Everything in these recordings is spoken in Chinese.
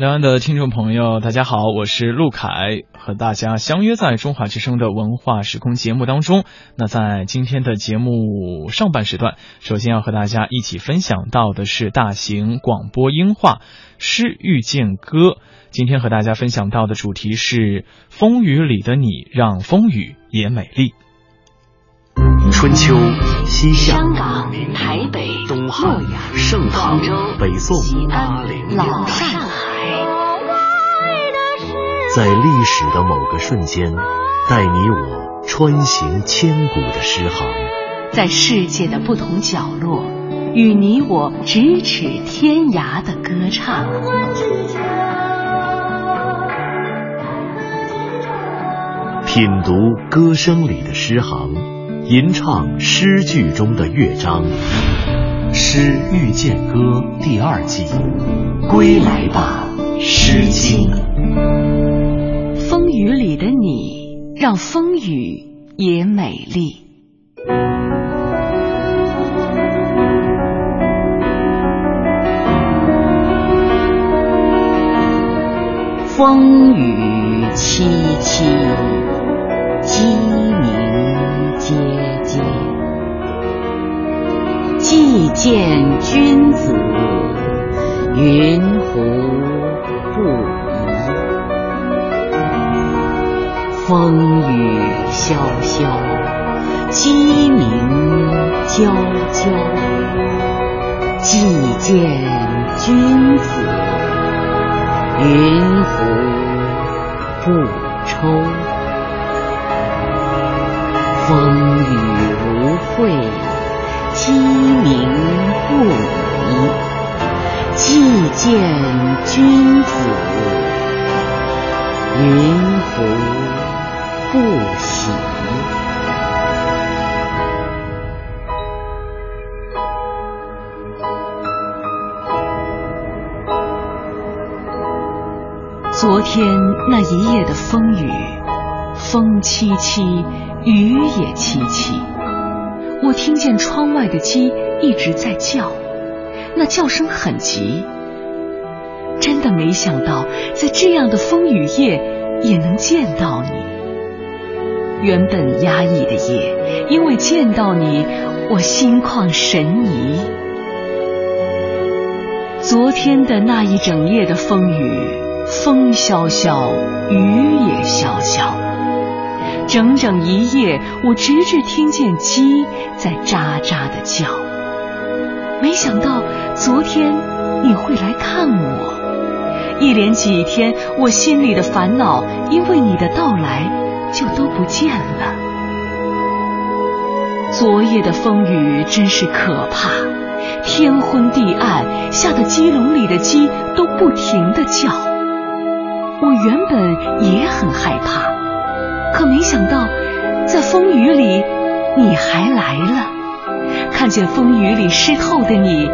两岸的听众朋友，大家好，我是陆凯，和大家相约在中华之声的文化时空节目当中。那在今天的节目上半时段，首先要和大家一起分享到的是大型广播音画《诗遇见歌》。今天和大家分享到的主题是“风雨里的你，让风雨也美丽”。春秋、西夏、香港、台北、东汉、盛唐、北宋、安、老上海。在历史的某个瞬间，带你我穿行千古的诗行；在世界的不同角落，与你我咫尺天涯的歌唱。品读歌声里的诗行，吟唱诗句中的乐章。《诗遇见歌》第二季，归来吧，《诗经》。风雨里的你，让风雨也美丽。风雨凄凄，鸡鸣喈喈。既见君子，云胡风雨萧萧，鸡鸣啾啾。既见君子，云胡不抽？风雨无悔，鸡鸣不已。既见君子，云胡不喜？昨天那一夜的风雨，风凄凄，雨也凄凄。我听见窗外的鸡一直在叫，那叫声很急。真的没想到，在这样的风雨夜也能见到你。原本压抑的夜，因为见到你，我心旷神怡。昨天的那一整夜的风雨，风萧萧，雨也萧萧。整整一夜，我直至听见鸡在喳喳的叫。没想到昨天你会来看我，一连几天，我心里的烦恼因为你的到来就都不见了。昨夜的风雨真是可怕，天昏地暗，吓得鸡笼里的鸡都不停的叫。我原本也很害怕。可没想到，在风雨里你还来了。看见风雨里湿透的你，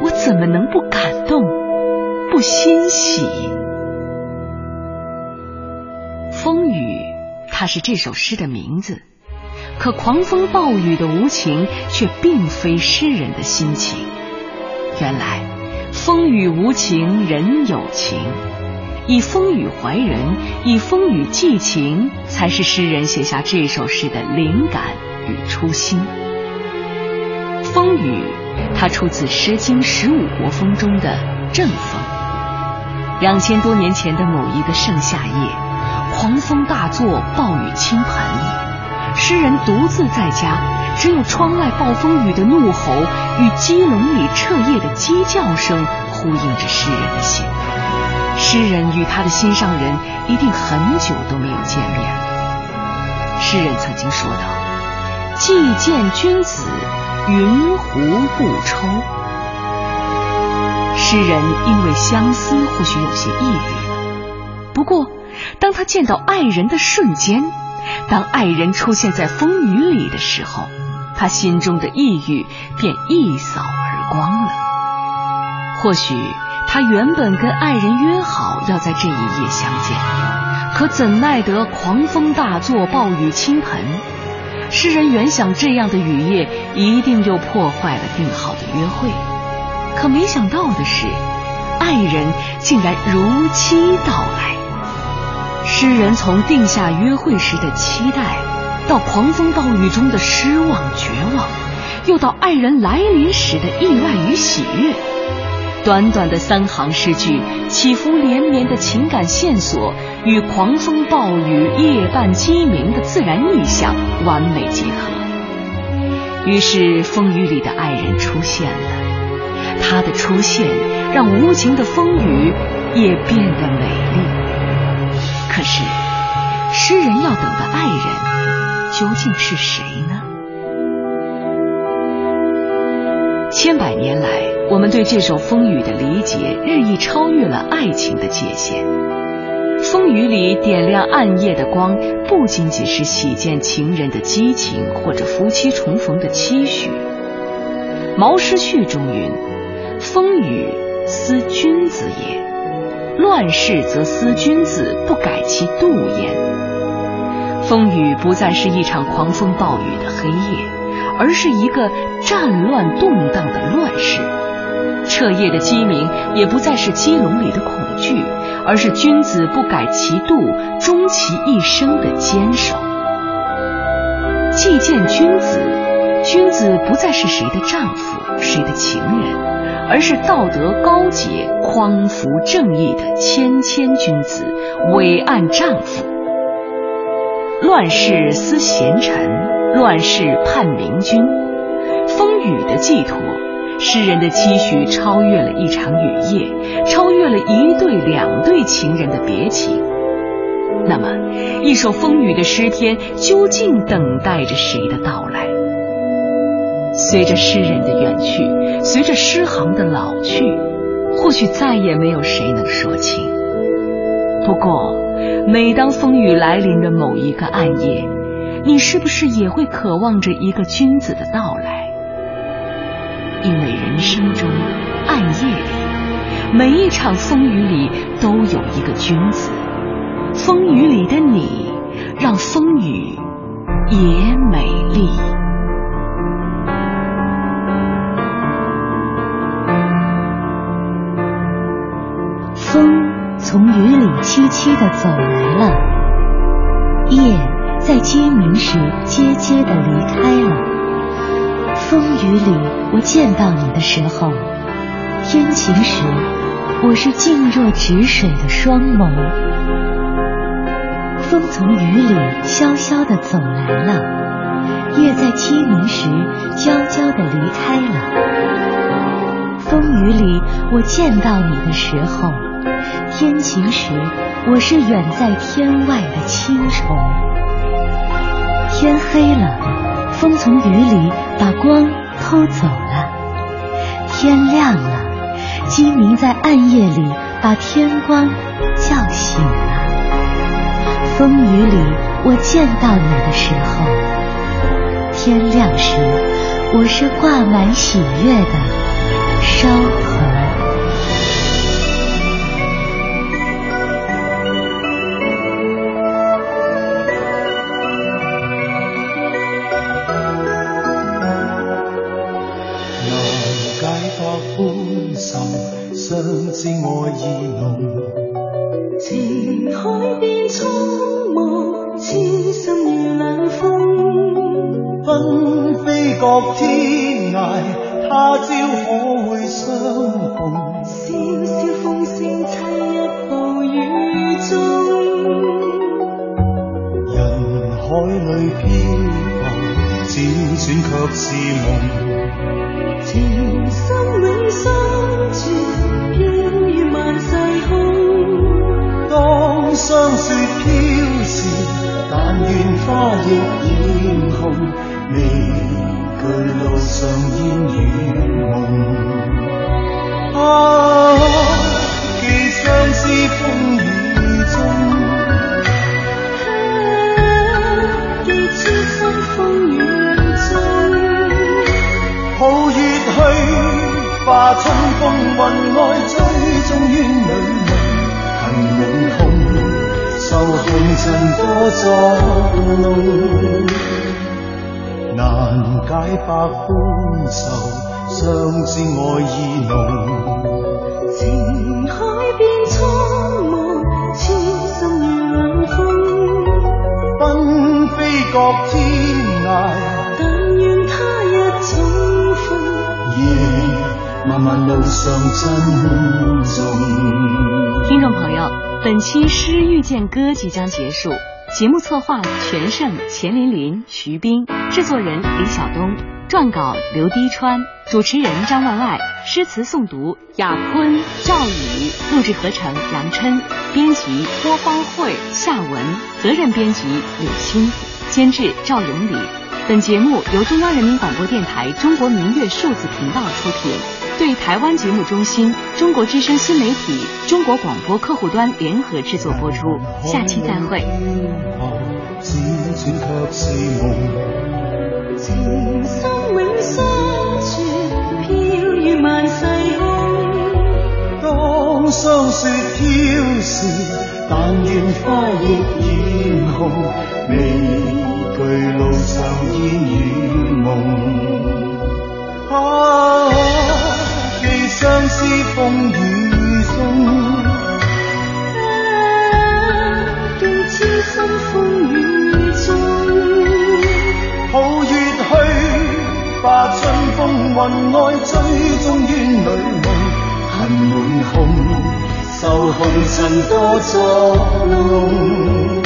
我怎么能不感动、不欣喜？风雨，它是这首诗的名字。可狂风暴雨的无情，却并非诗人的心情。原来，风雨无情人有情。以风雨怀人，以风雨寄情，才是诗人写下这首诗的灵感与初心。风雨，它出自《诗经·十五国风》中的正风。两千多年前的某一个盛夏夜，狂风大作，暴雨倾盆，诗人独自在家，只有窗外暴风雨的怒吼与鸡笼里彻夜的鸡叫声呼应着诗人的心。诗人与他的心上人一定很久都没有见面了。诗人曾经说道：“既见君子，云胡不抽？”诗人因为相思，或许有些抑郁。不过，当他见到爱人的瞬间，当爱人出现在风雨里的时候，他心中的抑郁便一扫而光了。或许。他原本跟爱人约好要在这一夜相见，可怎奈得狂风大作，暴雨倾盆。诗人原想这样的雨夜一定又破坏了定好的约会，可没想到的是，爱人竟然如期到来。诗人从定下约会时的期待，到狂风暴雨中的失望绝望，又到爱人来临时的意外与喜悦。短短的三行诗句，起伏连绵的情感线索与狂风暴雨、夜半鸡鸣的自然意象完美结合。于是，风雨里的爱人出现了，他的出现让无情的风雨也变得美丽。可是，诗人要等的爱人究竟是谁呢？千百年来，我们对这首《风雨》的理解日益超越了爱情的界限。风雨里点亮暗夜的光，不仅仅是喜见情人的激情，或者夫妻重逢的期许。《毛诗序》中云：“风雨思君子也，乱世则思君子，不改其度焉。”风雨不再是一场狂风暴雨的黑夜。而是一个战乱动荡的乱世，彻夜的鸡鸣也不再是鸡笼里的恐惧，而是君子不改其度，终其一生的坚守。既见君子，君子不再是谁的丈夫、谁的情人，而是道德高洁、匡扶正义的谦谦君子、伟岸丈夫。乱世思贤臣。乱世盼明君，风雨的寄托，诗人的期许超越了一场雨夜，超越了一对两对情人的别情。那么，一首风雨的诗篇究竟等待着谁的到来？随着诗人的远去，随着诗行的老去，或许再也没有谁能说清。不过，每当风雨来临的某一个暗夜，你是不是也会渴望着一个君子的到来？因为人生中暗夜里，每一场风雨里都有一个君子。风雨里的你，让风雨也美丽。从雨里凄凄的走来了，夜。在鸡鸣时，结结的离开了。风雨里，我见到你的时候；天晴时，我是静若止水的双眸。风从雨里萧萧的走来了，夜在鸡鸣时悄悄的离开了。风雨里，我见到你的时候；天晴时，我是远在天外的青虫。天黑了，风从雨里把光偷走了；天亮了，鸡鸣在暗夜里把天光叫醒了。风雨里，我见到你的时候；天亮时，我是挂满喜悦的烧头。心飞过天涯他朝可会相逢。笑笑风声凄泣暴雨中人海里飘浮辗转却是梦情深永相存飘于万世空当霜雪飘时但愿花亦艳红未惧路上烟雨蒙解百般愁，相知爱意浓。情海变苍茫，痴心如冷风，奔飞各天涯。但愿他日重逢，夜漫漫路上珍重。听众朋友，本期《诗遇见歌》即将结束。节目策划全胜、钱琳琳、徐斌，制作人李晓东，撰稿刘滴川，主持人张万爱，诗词诵读雅坤、赵宇，录制合成杨琛，编辑郭方慧、夏文，责任编辑柳青，监制赵永礼。本节目由中央人民广播电台中国民乐数字频道出品。对台湾节目中心、中国之声新媒体、中国广播客户端联合制作播出。下期再会。相思风雨中，见痴心风雨中。抱月去，把春风云外追踪于女梦，恨满空，愁红尘多作弄。